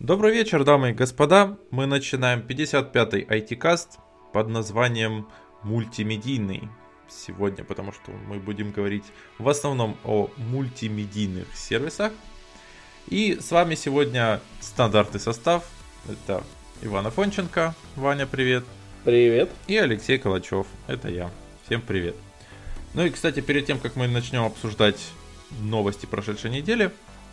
Добрый вечер, дамы и господа. Мы начинаем 55-й IT-каст под названием «Мультимедийный» сегодня, потому что мы будем говорить в основном о мультимедийных сервисах. И с вами сегодня стандартный состав. Это Иван Афонченко. Ваня, привет. Привет. И Алексей Калачев. Это я. Всем привет. Ну и, кстати, перед тем, как мы начнем обсуждать новости прошедшей недели,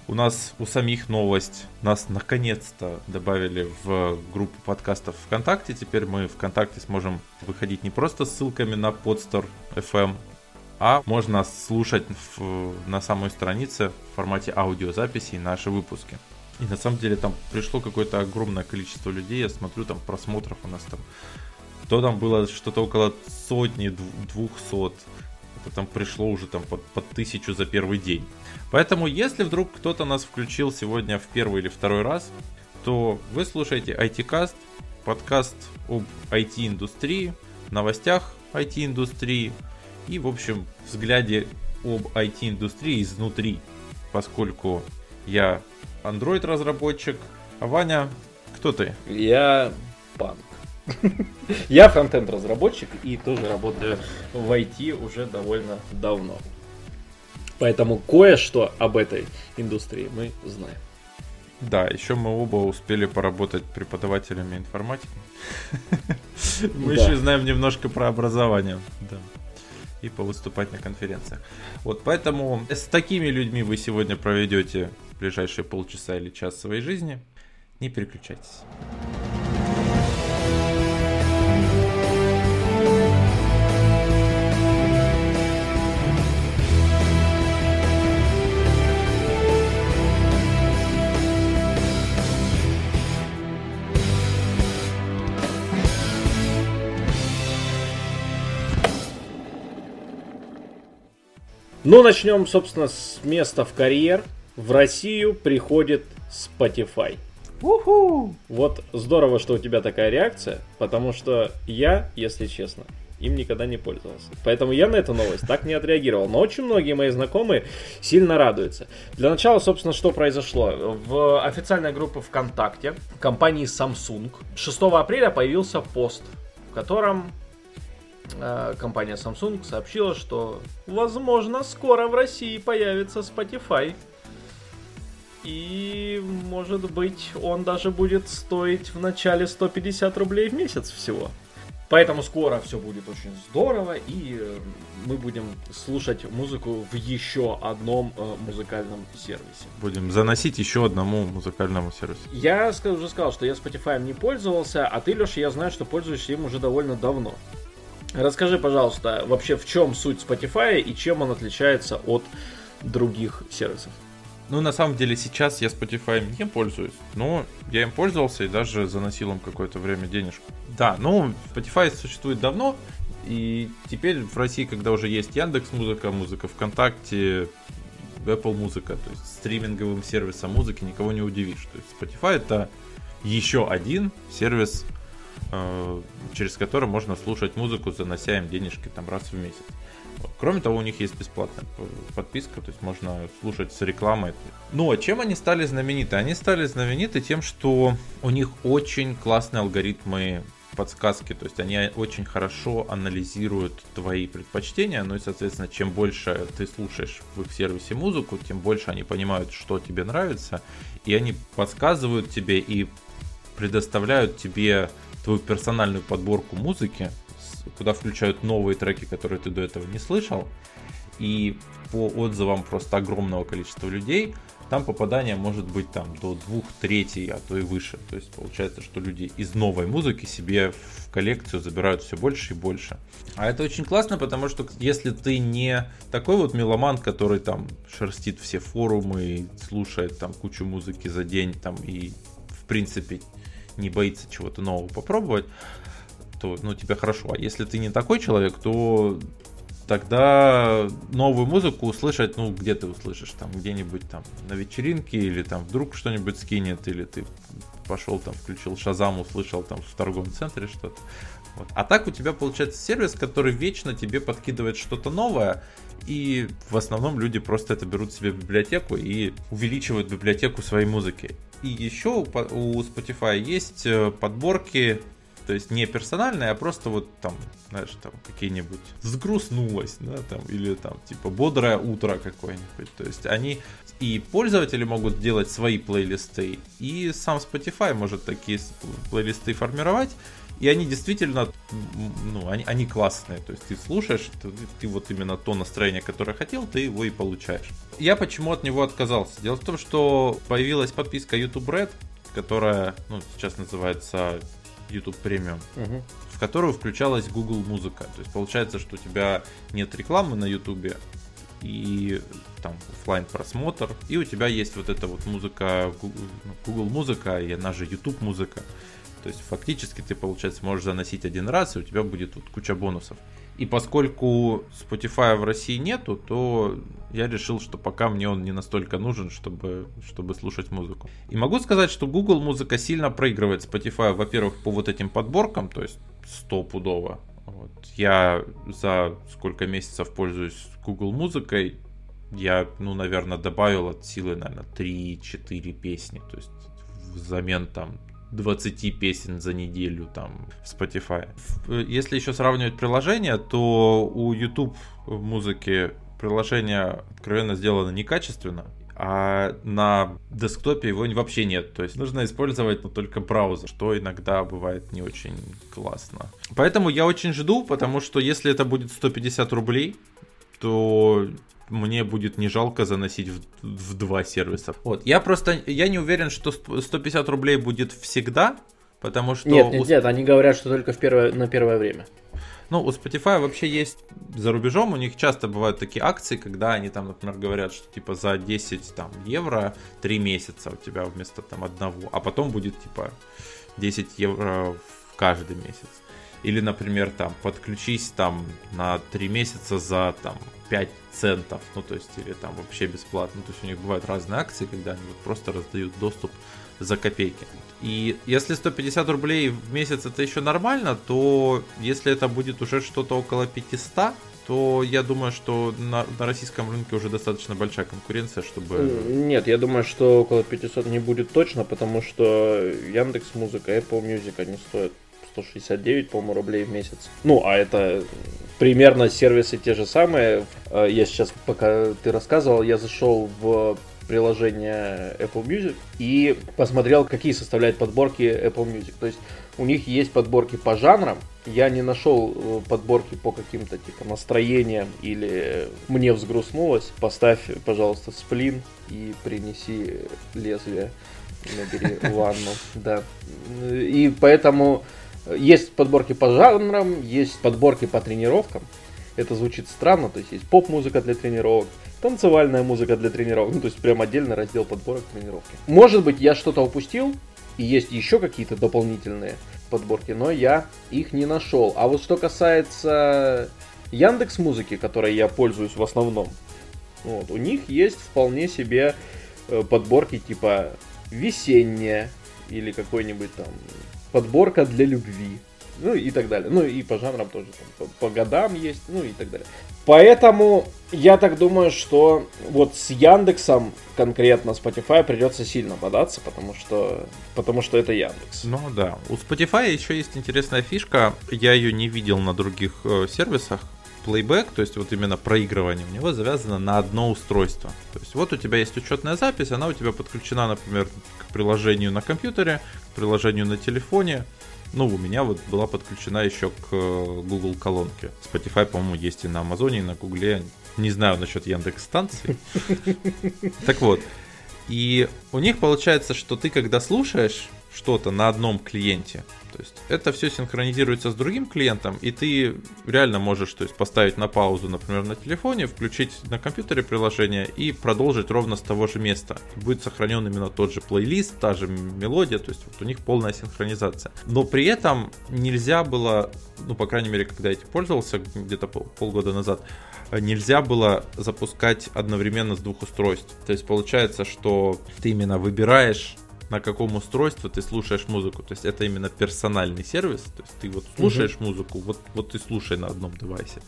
у нас у самих новость. Нас наконец-то добавили в группу подкастов ВКонтакте. Теперь мы ВКонтакте сможем выходить не просто ссылками на Podster FM, а можно слушать в, на самой странице в формате аудиозаписи наши выпуски. И на самом деле там пришло какое-то огромное количество людей. Я смотрю, там просмотров у нас там. То там было что-то около сотни, двухсот. Там пришло уже там под, под тысячу за первый день. Поэтому, если вдруг кто-то нас включил сегодня в первый или второй раз, то вы слушаете IT-каст, подкаст об IT-индустрии, новостях IT-индустрии и, в общем, взгляде об IT-индустрии изнутри, поскольку я Android-разработчик, а Ваня, кто ты? Я панк. Я фронтенд разработчик и тоже работаю в IT уже довольно давно. Поэтому кое-что об этой индустрии мы знаем. Да, еще мы оба успели поработать преподавателями информатики. Мы еще знаем немножко про образование. Да. И повыступать на конференциях. Вот поэтому с такими людьми вы сегодня проведете ближайшие полчаса или час своей жизни. Не переключайтесь. Ну, начнем, собственно, с места в карьер. В Россию приходит Spotify. Уху! Вот здорово, что у тебя такая реакция, потому что я, если честно, им никогда не пользовался. Поэтому я на эту новость так не отреагировал. Но очень многие мои знакомые сильно радуются. Для начала, собственно, что произошло? В официальной группе ВКонтакте компании Samsung 6 апреля появился пост, в котором компания Samsung сообщила, что возможно скоро в России появится Spotify. И может быть он даже будет стоить в начале 150 рублей в месяц всего. Поэтому скоро все будет очень здорово, и э, мы будем слушать музыку в еще одном э, музыкальном сервисе. Будем заносить еще одному музыкальному сервису. Я уже сказал, что я Spotify не пользовался, а ты, Леша, я знаю, что пользуешься им уже довольно давно. Расскажи, пожалуйста, вообще в чем суть Spotify и чем он отличается от других сервисов? Ну, на самом деле, сейчас я Spotify не пользуюсь, но я им пользовался и даже заносил им какое-то время денежку. Да, ну, Spotify существует давно, и теперь в России, когда уже есть Яндекс Музыка, музыка ВКонтакте, Apple Музыка, то есть стриминговым сервисом музыки никого не удивишь. То есть Spotify это еще один сервис через который можно слушать музыку, занося им денежки там раз в месяц. Кроме того, у них есть бесплатная подписка, то есть можно слушать с рекламой. Ну, а чем они стали знамениты? Они стали знамениты тем, что у них очень классные алгоритмы подсказки, то есть они очень хорошо анализируют твои предпочтения, ну и, соответственно, чем больше ты слушаешь в их сервисе музыку, тем больше они понимают, что тебе нравится, и они подсказывают тебе и предоставляют тебе твою персональную подборку музыки, куда включают новые треки, которые ты до этого не слышал. И по отзывам просто огромного количества людей, там попадание может быть там до двух третей, а то и выше. То есть получается, что люди из новой музыки себе в коллекцию забирают все больше и больше. А это очень классно, потому что если ты не такой вот меломан, который там шерстит все форумы, слушает там кучу музыки за день там и в принципе не боится чего-то нового попробовать, то ну, тебе хорошо. А если ты не такой человек, то тогда новую музыку услышать, ну, где ты услышишь, там, где-нибудь там на вечеринке, или там вдруг что-нибудь скинет, или ты пошел там, включил Шазам, услышал там в торговом центре что-то. Вот. А так у тебя получается сервис, который вечно тебе подкидывает что-то новое, и в основном люди просто это берут себе в библиотеку и увеличивают библиотеку своей музыки. И еще у Spotify есть э, подборки то есть не персональные, а просто вот там, знаешь, там какие-нибудь сгрустнулось, да, там, или там типа бодрое утро какое-нибудь. То есть они и пользователи могут делать свои плейлисты, и сам Spotify может такие плейлисты формировать. И они действительно, ну, они, они классные. То есть ты слушаешь, ты, ты вот именно то настроение, которое хотел, ты его и получаешь. Я почему от него отказался? Дело в том, что появилась подписка YouTube Red, которая, ну, сейчас называется YouTube Premium, угу. в которую включалась Google Музыка. То есть получается, что у тебя нет рекламы на YouTube и там офлайн просмотр, и у тебя есть вот эта вот музыка, Google, ну, Google музыка, и она же YouTube музыка. То есть фактически ты, получается, можешь заносить один раз, и у тебя будет вот куча бонусов. И поскольку Spotify в России нету, то я решил, что пока мне он не настолько нужен, чтобы, чтобы слушать музыку. И могу сказать, что Google музыка сильно проигрывает Spotify, во-первых, по вот этим подборкам, то есть стопудово. Вот. Я за сколько месяцев пользуюсь Google музыкой, я, ну, наверное, добавил от силы, наверное, 3-4 песни. То есть взамен там 20 песен за неделю там в Spotify. Если еще сравнивать приложения, то у YouTube музыки приложение откровенно сделано некачественно, а на десктопе его вообще нет. То есть нужно использовать ну, только браузер, что иногда бывает не очень классно. Поэтому я очень жду, потому что если это будет 150 рублей, то мне будет не жалко заносить в, в два сервиса. Вот. Я просто, я не уверен, что 150 рублей будет всегда, потому что... Нет, нет, у... нет, они говорят, что только в первое, на первое время. Ну, у Spotify вообще есть за рубежом, у них часто бывают такие акции, когда они там, например, говорят, что типа за 10 там, евро 3 месяца у тебя вместо там одного, а потом будет типа 10 евро в каждый месяц. Или, например, там, подключись там на 3 месяца за там 5 центов, ну, то есть, или там вообще бесплатно. То есть, у них бывают разные акции, когда они вот просто раздают доступ за копейки. И если 150 рублей в месяц это еще нормально, то если это будет уже что-то около 500, то я думаю, что на, на российском рынке уже достаточно большая конкуренция, чтобы... Нет, я думаю, что около 500 не будет точно, потому что Яндекс Музыка, Apple Music, они стоят 169, по-моему, рублей в месяц. Ну, а это примерно сервисы те же самые. Э, я сейчас, пока ты рассказывал, я зашел в приложение Apple Music и посмотрел, какие составляют подборки Apple Music. То есть у них есть подборки по жанрам. Я не нашел э, подборки по каким-то типа настроениям или мне взгрустнулось. Поставь, пожалуйста, сплин и принеси лезвие. Набери ванну. Да. И поэтому есть подборки по жанрам, есть подборки по тренировкам. Это звучит странно, то есть есть поп-музыка для тренировок, танцевальная музыка для тренировок, ну то есть прям отдельный раздел подборок тренировки. Может быть я что-то упустил, и есть еще какие-то дополнительные подборки, но я их не нашел. А вот что касается Яндекс Музыки, которой я пользуюсь в основном, вот, у них есть вполне себе э, подборки типа весенняя или какой-нибудь там подборка для любви. Ну и так далее. Ну и по жанрам тоже. Там, по, по годам есть, ну и так далее. Поэтому я так думаю, что вот с Яндексом конкретно Spotify придется сильно бодаться, потому что, потому что это Яндекс. Ну да. У Spotify еще есть интересная фишка. Я ее не видел на других э, сервисах. Playback, то есть вот именно проигрывание, у него завязано на одно устройство. То есть вот у тебя есть учетная запись, она у тебя подключена, например, к приложению на компьютере, приложению на телефоне. Ну, у меня вот была подключена еще к э, Google колонке. Spotify, по-моему, есть и на Амазоне, и на Гугле. Не знаю насчет Яндекс станции. Так вот. И у них получается, что ты когда слушаешь что-то на одном клиенте, то есть это все синхронизируется с другим клиентом, и ты реально можешь то есть, поставить на паузу, например, на телефоне, включить на компьютере приложение и продолжить ровно с того же места. Будет сохранен именно тот же плейлист, та же мелодия, то есть вот у них полная синхронизация. Но при этом нельзя было, ну, по крайней мере, когда я этим пользовался где-то полгода назад, нельзя было запускать одновременно с двух устройств. То есть получается, что ты именно выбираешь на каком устройстве ты слушаешь музыку. То есть это именно персональный сервис. То есть ты вот слушаешь угу. музыку, вот, вот ты слушай на одном девайсе.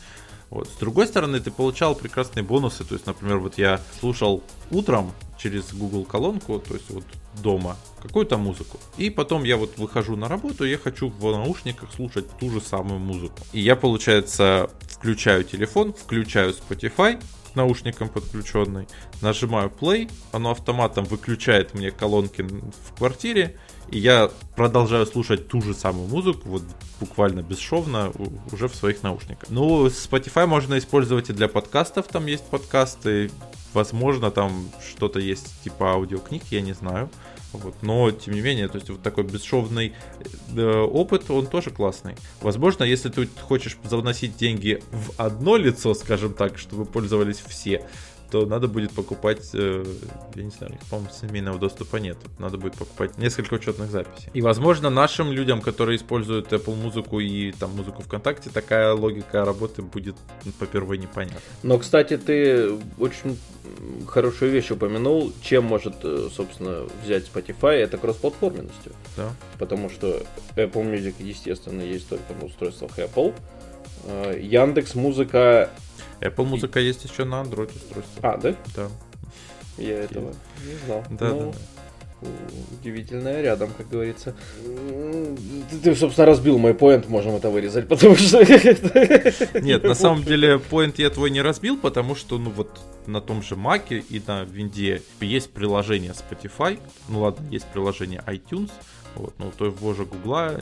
Вот. С другой стороны, ты получал прекрасные бонусы. То есть, например, вот я слушал утром через Google колонку, то есть вот дома какую-то музыку. И потом я вот выхожу на работу, я хочу в наушниках слушать ту же самую музыку. И я, получается, включаю телефон, включаю Spotify, наушником подключенный, нажимаю play, оно автоматом выключает мне колонки в квартире, и я продолжаю слушать ту же самую музыку, вот буквально бесшовно, уже в своих наушниках. Ну, Spotify можно использовать и для подкастов, там есть подкасты, возможно, там что-то есть типа аудиокниг, я не знаю. Вот. Но, тем не менее, то есть вот такой бесшовный э, опыт, он тоже классный. Возможно, если ты хочешь заносить деньги в одно лицо, скажем так, чтобы пользовались все, то надо будет покупать, э, я не знаю, по-моему, семейного доступа нет. Надо будет покупать несколько учетных записей. И, возможно, нашим людям, которые используют Apple музыку и там музыку ВКонтакте, такая логика работы будет по первой непонятна. Но, кстати, ты очень хорошую вещь упомянул, чем может, э, собственно, взять Spotify, это кроссплатформенностью. Да. Потому что Apple Music, естественно, есть только на устройствах Apple. Э, Яндекс Музыка Apple музыка есть еще на Android устройстве. А, да? Да. Я этого не знал. Да, ну, да, Удивительное рядом, как говорится. Ты, ты, собственно, разбил мой поинт, можем это вырезать, потому что... Нет, на самом деле, поинт я твой не разбил, потому что, ну вот, на том же Маке и на Винде есть приложение Spotify, ну ладно, есть приложение iTunes, вот, но у того же Гугла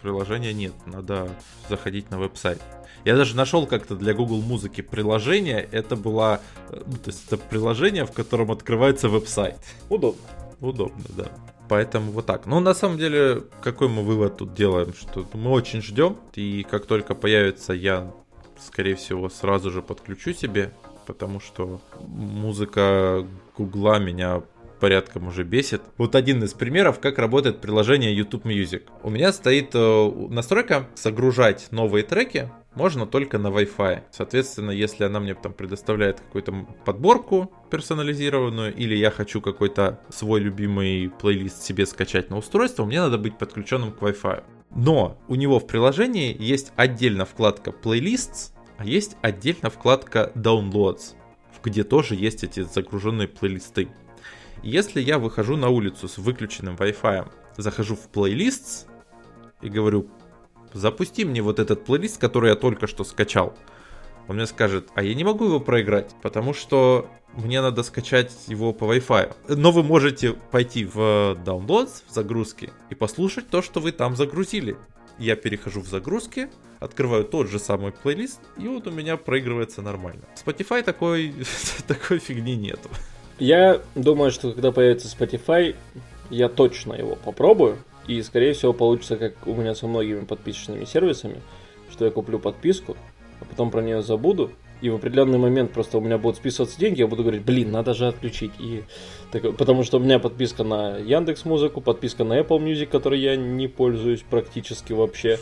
приложения нет, надо заходить на веб-сайт. Я даже нашел как-то для Google музыки приложение. Это было, э, ну, то есть это приложение, в котором открывается веб-сайт. Удобно. Удобно, да. Поэтому вот так. Но на самом деле, какой мы вывод тут делаем? Что мы очень ждем, и как только появится, я, скорее всего, сразу же подключу себе, потому что музыка Гугла меня порядком уже бесит. Вот один из примеров, как работает приложение YouTube Music. У меня стоит э, настройка загружать новые треки можно только на Wi-Fi. Соответственно, если она мне там предоставляет какую-то подборку персонализированную, или я хочу какой-то свой любимый плейлист себе скачать на устройство, мне надо быть подключенным к Wi-Fi. Но у него в приложении есть отдельно вкладка Playlists, а есть отдельно вкладка Downloads, где тоже есть эти загруженные плейлисты. Если я выхожу на улицу с выключенным Wi-Fi, захожу в Playlists и говорю запусти мне вот этот плейлист, который я только что скачал. Он мне скажет, а я не могу его проиграть, потому что мне надо скачать его по Wi-Fi. Но вы можете пойти в Downloads, в загрузки, и послушать то, что вы там загрузили. Я перехожу в загрузки, открываю тот же самый плейлист, и вот у меня проигрывается нормально. Spotify такой, такой фигни нету. Я думаю, что когда появится Spotify, я точно его попробую. И, скорее всего, получится, как у меня со многими подписочными сервисами, что я куплю подписку, а потом про нее забуду, и в определенный момент просто у меня будут списываться деньги, я буду говорить, блин, надо же отключить. И так, потому что у меня подписка на Яндекс Музыку, подписка на Apple Music, которой я не пользуюсь практически вообще.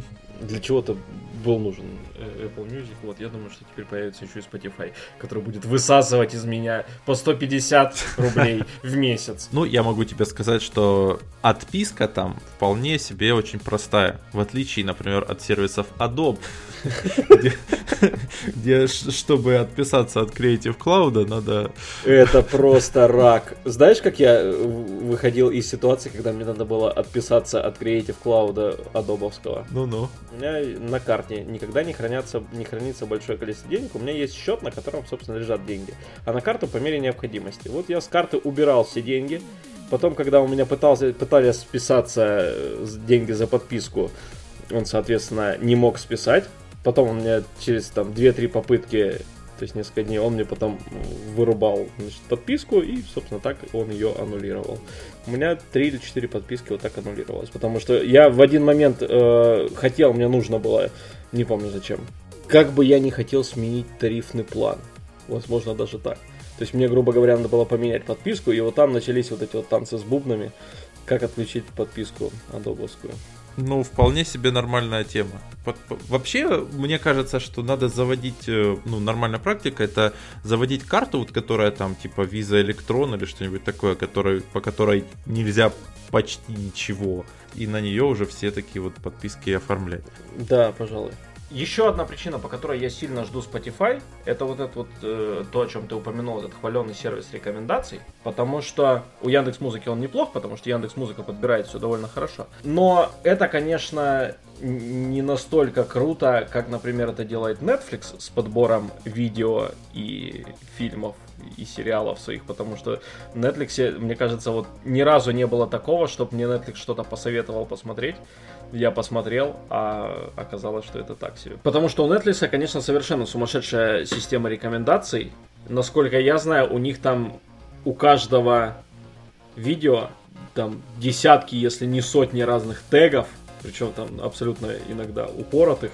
Для чего-то был нужен э, Apple Music. Вот, я думаю, что теперь появится еще и Spotify, который будет высасывать из меня по 150 рублей в месяц. Ну, я могу тебе сказать, что отписка там вполне себе очень простая. В отличие, например, от сервисов Adobe, где, чтобы отписаться от Creative Cloud, надо... Это просто рак. Знаешь, как я э, выходил из ситуации, когда мне надо было отписаться от Creative Cloud адобовского? Ну-ну. У меня на карте никогда не, хранятся, не хранится большое количество денег. У меня есть счет, на котором, собственно, лежат деньги. А на карту по мере необходимости. Вот я с карты убирал все деньги. Потом, когда у меня пытался, пытались списаться э, деньги за подписку, он, соответственно, не мог списать. Потом он мне через там 2-3 попытки, то есть несколько дней, он мне потом вырубал значит, подписку, и, собственно, так он ее аннулировал. У меня 3 или 4 подписки вот так аннулировалось, потому что я в один момент э, хотел, мне нужно было, не помню зачем, как бы я не хотел сменить тарифный план. Возможно, даже так. То есть мне, грубо говоря, надо было поменять подписку, и вот там начались вот эти вот танцы с бубнами, как отключить подписку адобовскую. Ну, вполне себе нормальная тема. Вообще, мне кажется, что надо заводить, э, ну, нормальная практика, это заводить карту, вот, которая там, типа, виза электрон или что-нибудь такое, который, по которой нельзя почти ничего. И на нее уже все такие вот подписки оформлять. Да, пожалуй. Еще одна причина, по которой я сильно жду Spotify, это вот это вот э, то, о чем ты упомянул, этот хваленый сервис рекомендаций, потому что у Яндекс Музыки он неплох, потому что Яндекс Музыка подбирает все довольно хорошо. Но это, конечно, не настолько круто, как, например, это делает Netflix с подбором видео и фильмов и сериалов своих, потому что в Netflix, мне кажется, вот ни разу не было такого, чтобы мне Netflix что-то посоветовал посмотреть. Я посмотрел, а оказалось, что это так себе. Потому что у Netflix, конечно, совершенно сумасшедшая система рекомендаций. Насколько я знаю, у них там у каждого видео там десятки, если не сотни разных тегов, причем там абсолютно иногда упоротых.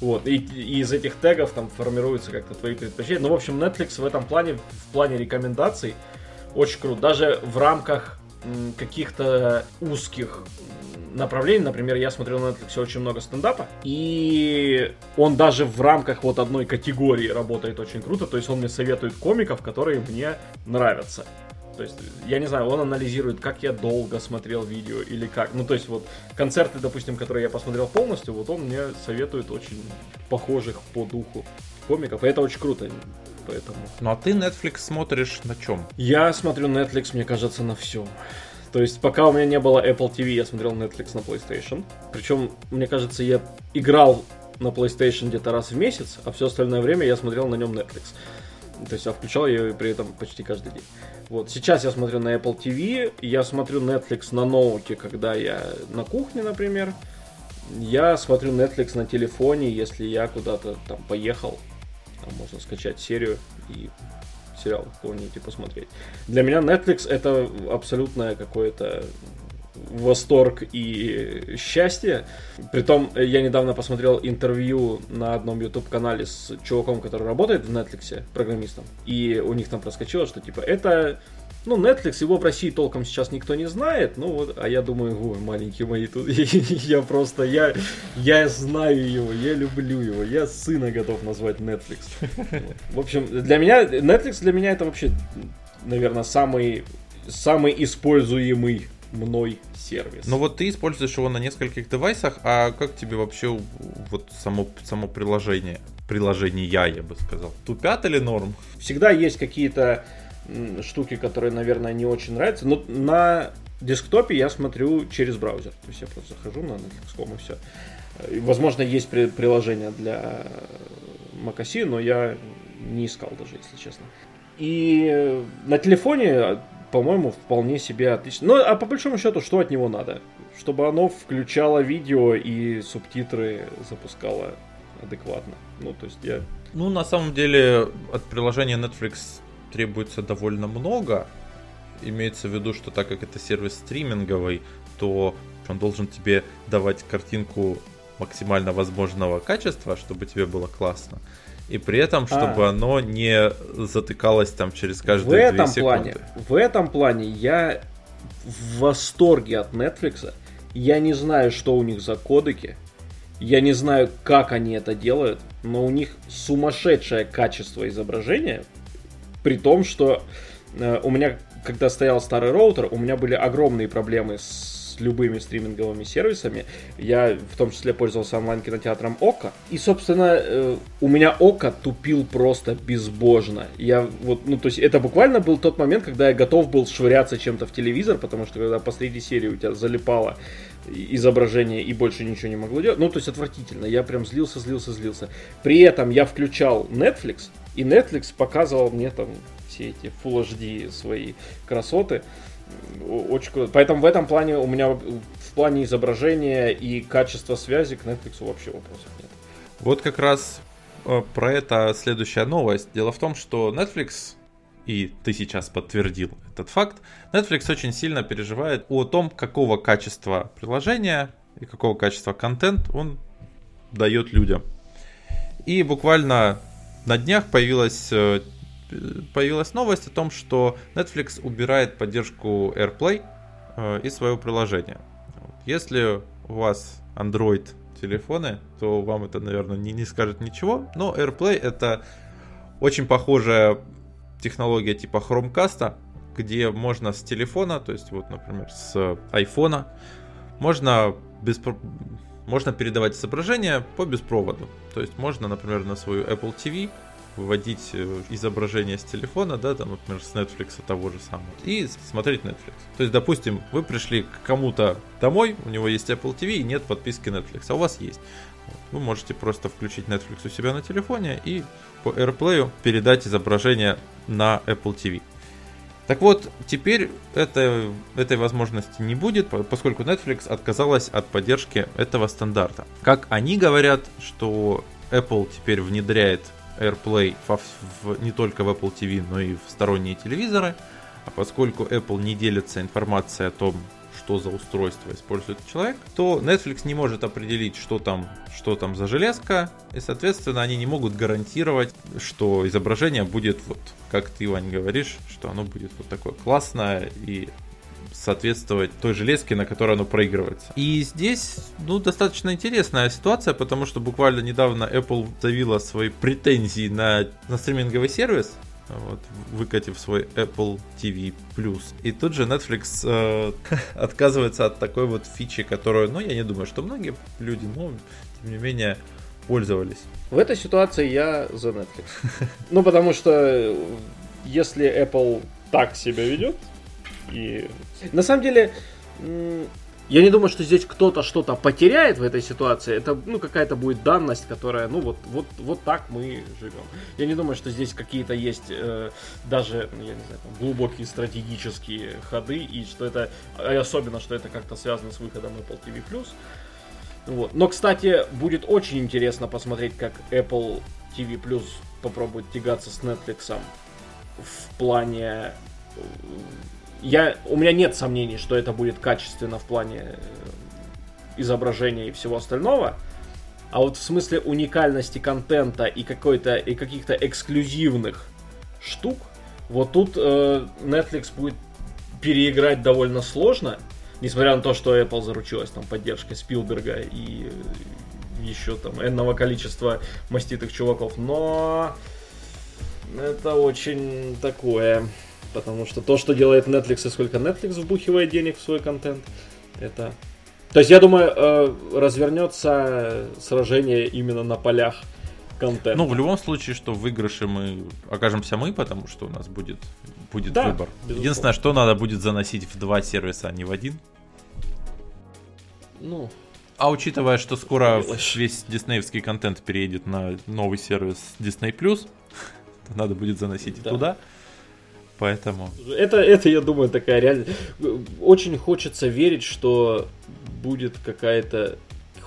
Вот, и, и из этих тегов там формируются как-то твои предпочтения. Ну, в общем, Netflix в этом плане, в плане рекомендаций, очень круто. Даже в рамках каких-то узких направлений, например, я смотрел на Netflix очень много стендапа, и он даже в рамках вот одной категории работает очень круто, то есть он мне советует комиков, которые мне нравятся. То есть, я не знаю, он анализирует, как я долго смотрел видео или как. Ну, то есть, вот концерты, допустим, которые я посмотрел полностью, вот он мне советует очень похожих по духу комиков. И это очень круто. Поэтому. Ну а ты Netflix смотришь на чем? Я смотрю Netflix, мне кажется, на всем. То есть, пока у меня не было Apple TV, я смотрел Netflix на PlayStation. Причем, мне кажется, я играл на PlayStation где-то раз в месяц, а все остальное время я смотрел на нем Netflix. То есть я включал ее при этом почти каждый день. Вот, сейчас я смотрю на Apple TV, я смотрю Netflix на ноуте, когда я на кухне, например. Я смотрю Netflix на телефоне, если я куда-то там поехал. Там можно скачать серию и сериал какого-нибудь посмотреть. Для меня Netflix это абсолютное какое-то восторг и счастье. Притом, я недавно посмотрел интервью на одном YouTube-канале с чуваком, который работает в Netflix, программистом. И у них там проскочило, что типа это ну, Netflix, его в России толком сейчас никто не знает, ну вот, а я думаю, ой, маленькие мои тут, я просто, я, я знаю его, я люблю его, я сына готов назвать Netflix. В общем, для меня, Netflix для меня это вообще, наверное, самый, самый используемый мной сервис. Ну вот ты используешь его на нескольких девайсах, а как тебе вообще вот само, само приложение? Приложение я, я бы сказал. Тупят или норм? Всегда есть какие-то штуки, которые, наверное, не очень нравятся. Но на десктопе я смотрю через браузер. То есть я просто захожу на Netflix.com и все. Возможно, есть при- приложение для macOS, но я не искал даже, если честно. И на телефоне по-моему, вполне себе отлично. Ну, а по большому счету, что от него надо? Чтобы оно включало видео и субтитры запускало адекватно. Ну, то есть я... Ну, на самом деле, от приложения Netflix требуется довольно много. Имеется в виду, что так как это сервис стриминговый, то он должен тебе давать картинку максимально возможного качества, чтобы тебе было классно и при этом, чтобы а. оно не затыкалось там через каждые в этом 2 секунды. Плане, в этом плане я в восторге от Netflix. Я не знаю, что у них за кодеки. Я не знаю, как они это делают, но у них сумасшедшее качество изображения. При том, что э, у меня, когда стоял старый роутер, у меня были огромные проблемы с любыми стриминговыми сервисами. Я в том числе пользовался онлайн-кинотеатром Ока. И, собственно, э, у меня Ока тупил просто безбожно. Я вот, ну, то есть это буквально был тот момент, когда я готов был швыряться чем-то в телевизор, потому что когда посреди серии у тебя залипало изображение и больше ничего не могло делать. Ну, то есть отвратительно. Я прям злился, злился, злился. При этом я включал Netflix, и Netflix показывал мне там все эти Full HD свои красоты очень круто. Поэтому в этом плане у меня в плане изображения и качества связи к Netflix вообще вопросов нет. Вот как раз э, про это следующая новость. Дело в том, что Netflix, и ты сейчас подтвердил этот факт, Netflix очень сильно переживает о том, какого качества приложения и какого качества контент он дает людям. И буквально на днях появилась э, появилась новость о том, что Netflix убирает поддержку AirPlay э, из своего приложения. Если у вас Android телефоны, то вам это, наверное, не, не скажет ничего. Но AirPlay это очень похожая технология типа Chromecast, где можно с телефона, то есть вот, например, с iPhone, можно без, можно передавать изображение по беспроводу. То есть можно, например, на свою Apple TV выводить э, изображение с телефона, да, там, например, с Netflix того же самого, и смотреть Netflix. То есть, допустим, вы пришли к кому-то домой, у него есть Apple TV и нет подписки Netflix, а у вас есть. Вы можете просто включить Netflix у себя на телефоне и по AirPlay передать изображение на Apple TV. Так вот, теперь это, этой возможности не будет, поскольку Netflix отказалась от поддержки этого стандарта. Как они говорят, что Apple теперь внедряет AirPlay в, в, не только в Apple TV, но и в сторонние телевизоры, а поскольку Apple не делится информацией о том, что за устройство использует человек, то Netflix не может определить, что там, что там за железка, и, соответственно, они не могут гарантировать, что изображение будет вот, как ты, Вань, говоришь, что оно будет вот такое классное и соответствовать той железке, на которой оно проигрывается. И здесь, ну, достаточно интересная ситуация, потому что буквально недавно Apple заявила свои претензии на, на стриминговый сервис, вот, выкатив свой Apple TV+. И тут же Netflix э, отказывается от такой вот фичи, которую, ну, я не думаю, что многие люди, но, тем не менее, пользовались. В этой ситуации я за Netflix. Ну, потому что если Apple так себя ведет, и на самом деле я не думаю, что здесь кто-то что-то потеряет в этой ситуации. Это, ну, какая-то будет данность, которая, ну, вот, вот, вот так мы живем. Я не думаю, что здесь какие-то есть э, даже, ну, я не знаю, там, глубокие стратегические ходы, и что это, и особенно, что это как-то связано с выходом Apple TV+. Вот. Но, кстати, будет очень интересно посмотреть, как Apple TV Plus попробует тягаться с Netflix в плане э, я, у меня нет сомнений, что это будет качественно в плане э, изображения и всего остального. А вот в смысле уникальности контента и какой-то и каких-то эксклюзивных штук, вот тут э, Netflix будет переиграть довольно сложно, несмотря на то, что Apple заручилась там поддержкой Спилберга и еще там энного количества маститых чуваков, но это очень такое Потому что то, что делает Netflix и сколько Netflix вбухивает денег в свой контент, это... То есть, я думаю, э, развернется сражение именно на полях контента. Ну, в любом случае, что в выигрыше мы окажемся мы, потому что у нас будет, будет да, выбор. Безусловно. Единственное, что надо будет заносить в два сервиса, а не в один. Ну, а учитывая, что скоро весь диснеевский контент переедет на новый сервис Disney+, надо будет заносить да. туда. Поэтому. Это, это, я думаю, такая реально. Очень хочется верить, что будет какая-то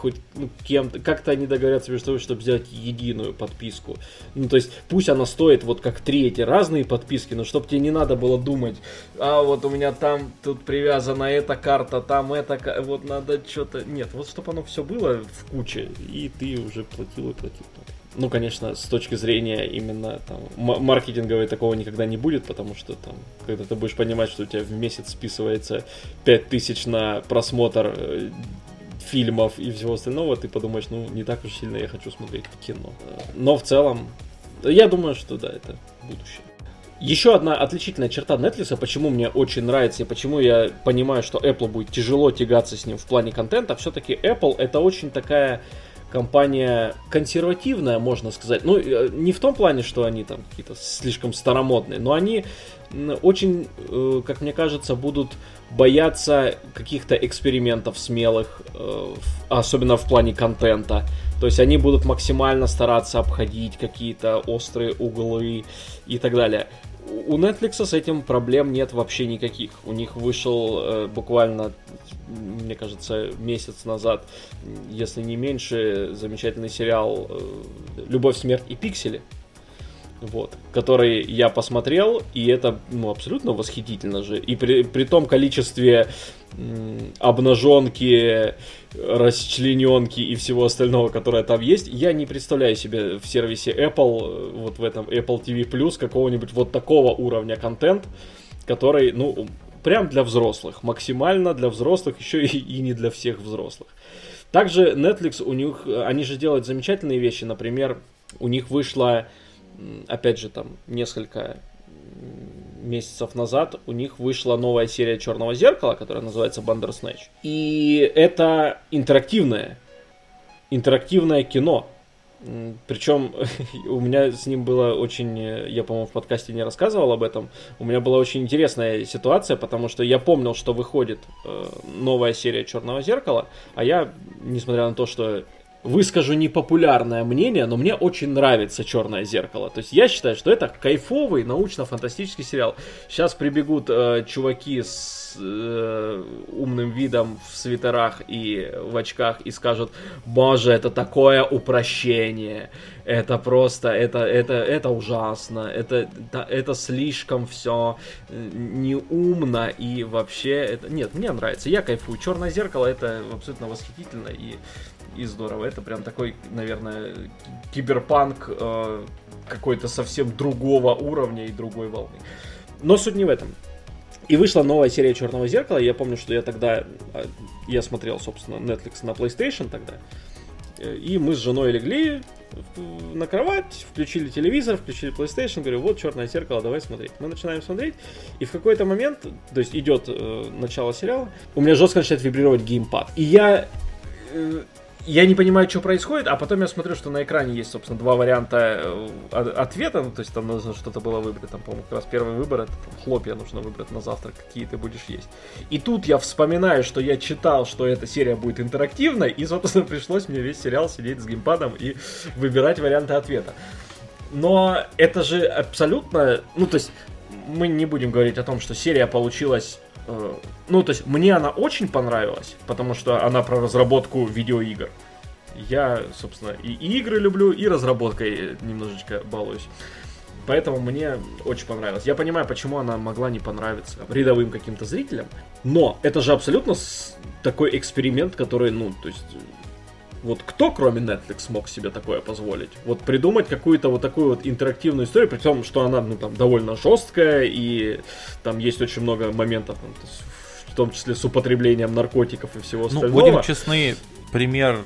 хоть ну, кем-то, как-то они договорятся между собой, чтобы сделать единую подписку. Ну, то есть, пусть она стоит вот как три эти разные подписки, но чтобы тебе не надо было думать, а вот у меня там тут привязана эта карта, там эта, вот надо что-то... Нет, вот чтобы оно все было в куче, и ты уже платил и платил. Ну, конечно, с точки зрения именно там, маркетинговой такого никогда не будет, потому что там, когда ты будешь понимать, что у тебя в месяц списывается 5000 на просмотр э, фильмов и всего остального, ты подумаешь, ну, не так уж сильно я хочу смотреть кино. Но в целом, я думаю, что да, это будущее. Еще одна отличительная черта Netflix, почему мне очень нравится и почему я понимаю, что Apple будет тяжело тягаться с ним в плане контента, все-таки Apple это очень такая компания консервативная, можно сказать. Ну, э, не в том плане, что они там какие-то слишком старомодные, но они очень, э, как мне кажется, будут бояться каких-то экспериментов смелых, э, особенно в плане контента. То есть они будут максимально стараться обходить какие-то острые углы и так далее. У Netflix с этим проблем нет вообще никаких. У них вышел буквально мне кажется, месяц назад, если не меньше, замечательный сериал э, «Любовь, смерть и пиксели», вот, который я посмотрел, и это ну, абсолютно восхитительно же. И при, при том количестве м, обнаженки, расчлененки и всего остального, которое там есть, я не представляю себе в сервисе Apple, э, вот в этом Apple TV Plus, какого-нибудь вот такого уровня контент, который, ну, прям для взрослых, максимально для взрослых, еще и, и не для всех взрослых. Также Netflix, у них, они же делают замечательные вещи, например, у них вышло, опять же, там, несколько месяцев назад у них вышла новая серия Черного зеркала, которая называется Bandersnatch. И это интерактивная интерактивное кино. Причем у меня с ним было очень, я, по-моему, в подкасте не рассказывал об этом, у меня была очень интересная ситуация, потому что я помнил, что выходит э, новая серия Черного зеркала, а я, несмотря на то, что выскажу непопулярное мнение, но мне очень нравится Черное зеркало. То есть я считаю, что это кайфовый научно-фантастический сериал. Сейчас прибегут э, чуваки с э, умным видом в свитерах и в очках и скажут, боже, это такое упрощение, это просто, это, это, это ужасно, это, это, слишком все э, неумно и вообще, это... нет, мне нравится, я кайфую. Черное зеркало это абсолютно восхитительно и и здорово. Это прям такой, наверное, киберпанк э, какой-то совсем другого уровня и другой волны. Но суть не в этом. И вышла новая серия Черного зеркала. Я помню, что я тогда э, я смотрел, собственно, Netflix на PlayStation тогда. И мы с женой легли на кровать, включили телевизор, включили PlayStation, говорю, вот черное зеркало, давай смотреть. Мы начинаем смотреть, и в какой-то момент, то есть идет э, начало сериала, у меня жестко начинает вибрировать геймпад. И я э, я не понимаю, что происходит, а потом я смотрю, что на экране есть, собственно, два варианта э, ответа, ну, то есть там нужно что-то было выбрать, там, по-моему, как раз первый выбор, это там, хлопья нужно выбрать на завтрак, какие ты будешь есть. И тут я вспоминаю, что я читал, что эта серия будет интерактивной, и, собственно, пришлось мне весь сериал сидеть с геймпадом и выбирать варианты ответа. Но это же абсолютно, ну, то есть мы не будем говорить о том, что серия получилась ну, то есть, мне она очень понравилась, потому что она про разработку видеоигр. Я, собственно, и игры люблю, и разработкой немножечко балуюсь. Поэтому мне очень понравилось. Я понимаю, почему она могла не понравиться рядовым каким-то зрителям. Но это же абсолютно такой эксперимент, который, ну, то есть вот кто, кроме Netflix, мог себе такое позволить? Вот придумать какую-то вот такую вот интерактивную историю, при том, что она, ну, там, довольно жесткая, и там есть очень много моментов, там, в том числе с употреблением наркотиков и всего ну, остального. Ну, будем честны, пример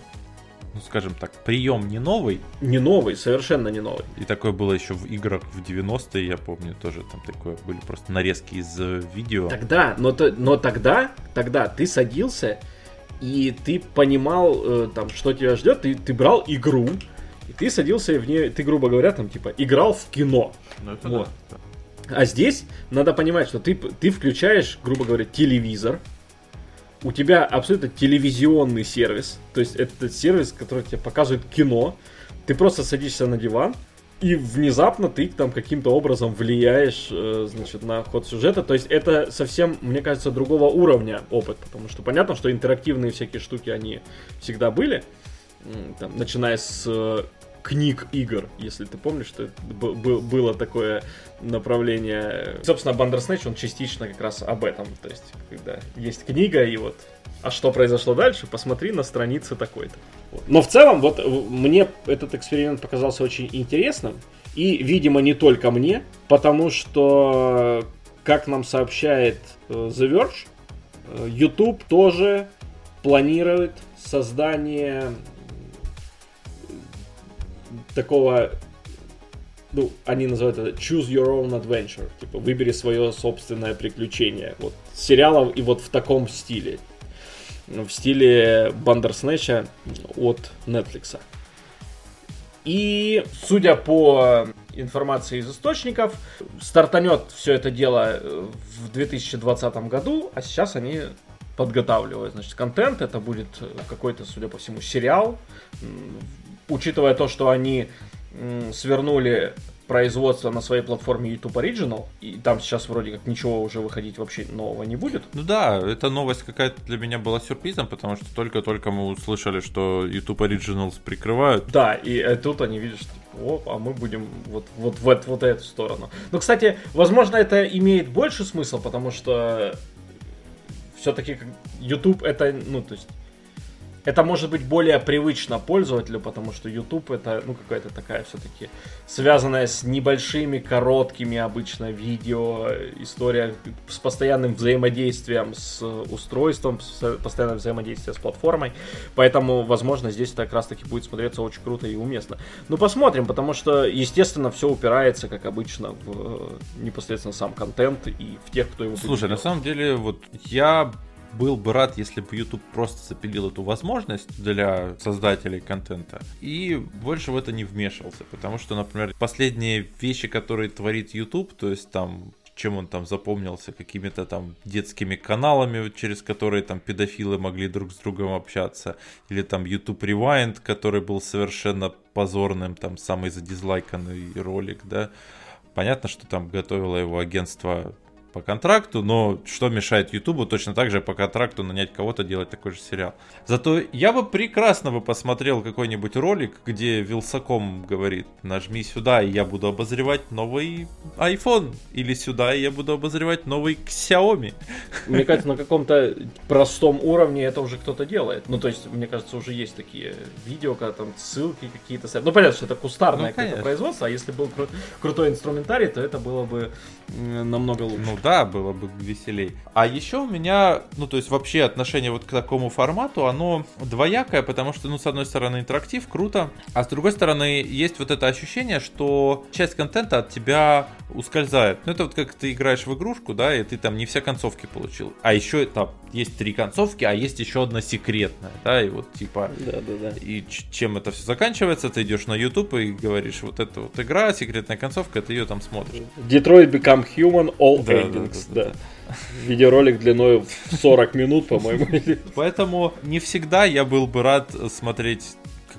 ну, скажем так, прием не новый. Не новый, совершенно не новый. И такое было еще в играх в 90-е, я помню, тоже там такое были просто нарезки из э, видео. Тогда, но, но тогда, тогда ты садился и ты понимал, э, там, что тебя ждет, ты, ты брал игру, и ты садился в нее, ты, грубо говоря, там, типа, играл в кино. Ну, это вот. да. А здесь надо понимать, что ты, ты включаешь, грубо говоря, телевизор, у тебя абсолютно телевизионный сервис, то есть это сервис, который тебе показывает кино, ты просто садишься на диван, и внезапно ты там каким-то образом влияешь, э, значит, на ход сюжета. То есть это совсем, мне кажется, другого уровня опыт, потому что понятно, что интерактивные всякие штуки, они всегда были, там, начиная с э, книг игр, если ты помнишь, что было такое направление. Собственно, Bandersnatch, он частично как раз об этом. То есть, когда есть книга, и вот а что произошло дальше, посмотри на странице такой-то. Но в целом, вот мне этот эксперимент показался очень интересным. И, видимо, не только мне, потому что, как нам сообщает э, The Verge, э, YouTube тоже планирует создание такого ну, они называют это choose your own adventure, типа выбери свое собственное приключение. Вот сериалов и вот в таком стиле в стиле Бандерснэча от Netflix. И, судя по информации из источников, стартанет все это дело в 2020 году, а сейчас они подготавливают, значит, контент. Это будет какой-то, судя по всему, сериал. Учитывая то, что они свернули производство на своей платформе YouTube Original, и там сейчас вроде как ничего уже выходить вообще нового не будет. Ну да, эта новость какая-то для меня была сюрпризом, потому что только-только мы услышали, что YouTube Originals прикрывают. Да, и э, тут они видят, что о, а мы будем вот, вот, вот, вот эту сторону. Но, кстати, возможно, это имеет больше смысл, потому что все-таки YouTube это, ну, то есть это может быть более привычно пользователю, потому что YouTube это, ну, какая-то такая все-таки связанная с небольшими, короткими обычно видео, история с постоянным взаимодействием с устройством, с постоянным взаимодействием с платформой. Поэтому, возможно, здесь это как раз-таки будет смотреться очень круто и уместно. Ну, посмотрим, потому что, естественно, все упирается, как обычно, в непосредственно сам контент и в тех, кто его Слушай, на самом деле, вот я был бы рад, если бы YouTube просто запилил эту возможность для создателей контента и больше в это не вмешивался, потому что, например, последние вещи, которые творит YouTube, то есть там чем он там запомнился, какими-то там детскими каналами, через которые там педофилы могли друг с другом общаться, или там YouTube Rewind, который был совершенно позорным, там самый задизлайканный ролик, да. Понятно, что там готовило его агентство по контракту, но что мешает Ютубу точно так же по контракту нанять кого-то делать такой же сериал. Зато я бы прекрасно бы посмотрел какой-нибудь ролик, где Вилсаком говорит, нажми сюда, и я буду обозревать новый iPhone, или сюда, и я буду обозревать новый Xiaomi. Мне кажется, на каком-то простом уровне это уже кто-то делает. Ну, то есть, мне кажется, уже есть такие видео, когда там ссылки какие-то. Ну, понятно, что это кустарное ну, какое-то производство, а если был кру- крутой инструментарий, то это было бы намного лучше. Ну да, было бы веселей. А еще у меня, ну то есть вообще отношение вот к такому формату, оно двоякое, потому что, ну с одной стороны интерактив, круто, а с другой стороны есть вот это ощущение, что часть контента от тебя ускользает. Ну это вот как ты играешь в игрушку, да, и ты там не все концовки получил. А еще там есть три концовки, а есть еще одна секретная, да, и вот типа... Да, да, да. И чем это все заканчивается, ты идешь на YouTube и говоришь, вот эта вот игра, секретная концовка, ты ее там смотришь. Detroit Become Human All да, Endings, да. да, да. Видеоролик длиной в 40 минут, по-моему. Поэтому не всегда я был бы рад смотреть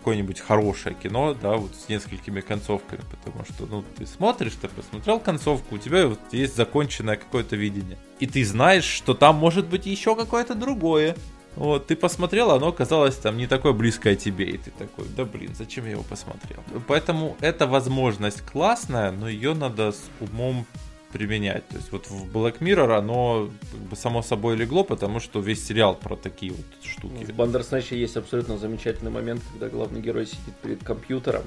какое-нибудь хорошее кино, да, вот с несколькими концовками, потому что, ну, ты смотришь, ты посмотрел концовку, у тебя вот есть законченное какое-то видение, и ты знаешь, что там может быть еще какое-то другое, вот, ты посмотрел, оно оказалось там не такое близкое тебе, и ты такой, да блин, зачем я его посмотрел? Поэтому эта возможность классная, но ее надо с умом применять. То есть вот в Black Mirror оно как бы само собой легло, потому что весь сериал про такие вот штуки. В Бандерснэче есть абсолютно замечательный момент, когда главный герой сидит перед компьютером,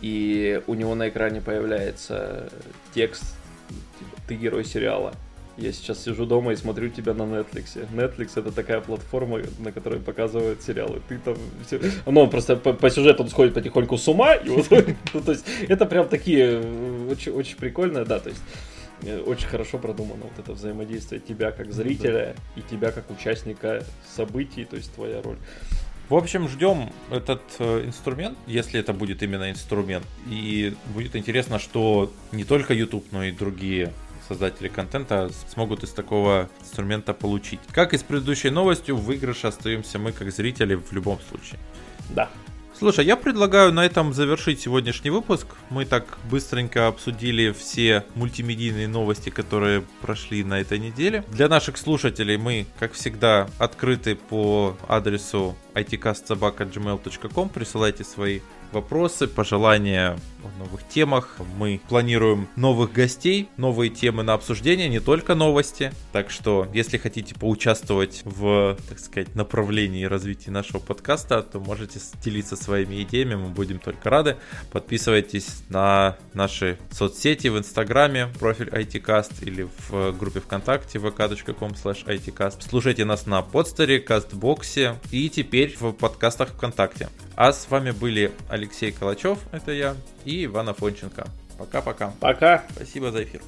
и у него на экране появляется текст, типа, ты герой сериала. Я сейчас сижу дома и смотрю тебя на Netflix. Netflix это такая платформа, на которой показывают сериалы. Ты там все... Ну, просто по, по сюжету он сходит потихоньку с ума. И вот, ну, то есть, это прям такие э, очень, очень прикольно, да, то есть э, очень хорошо продумано вот это взаимодействие тебя как зрителя и тебя как участника событий, то есть твоя роль. В общем, ждем этот э, инструмент, если это будет именно инструмент. И будет интересно, что не только YouTube, но и другие создатели контента смогут из такого инструмента получить. Как и с предыдущей новостью, в выигрыше остаемся мы как зрители в любом случае. Да. Слушай, я предлагаю на этом завершить сегодняшний выпуск. Мы так быстренько обсудили все мультимедийные новости, которые прошли на этой неделе. Для наших слушателей мы, как всегда, открыты по адресу itcastsobaka.gmail.com. Присылайте свои вопросы, пожелания о новых темах. Мы планируем новых гостей, новые темы на обсуждение, не только новости. Так что, если хотите поучаствовать в, так сказать, направлении развития нашего подкаста, то можете делиться своими идеями, мы будем только рады. Подписывайтесь на наши соцсети в Инстаграме, профиль ITCast или в группе ВКонтакте vk.com ITCast. Слушайте нас на подстере, Кастбоксе и теперь в подкастах ВКонтакте. А с вами были Алексей Калачев, это я, и Ивана Фонченко. Пока-пока. Пока. Спасибо за эфир.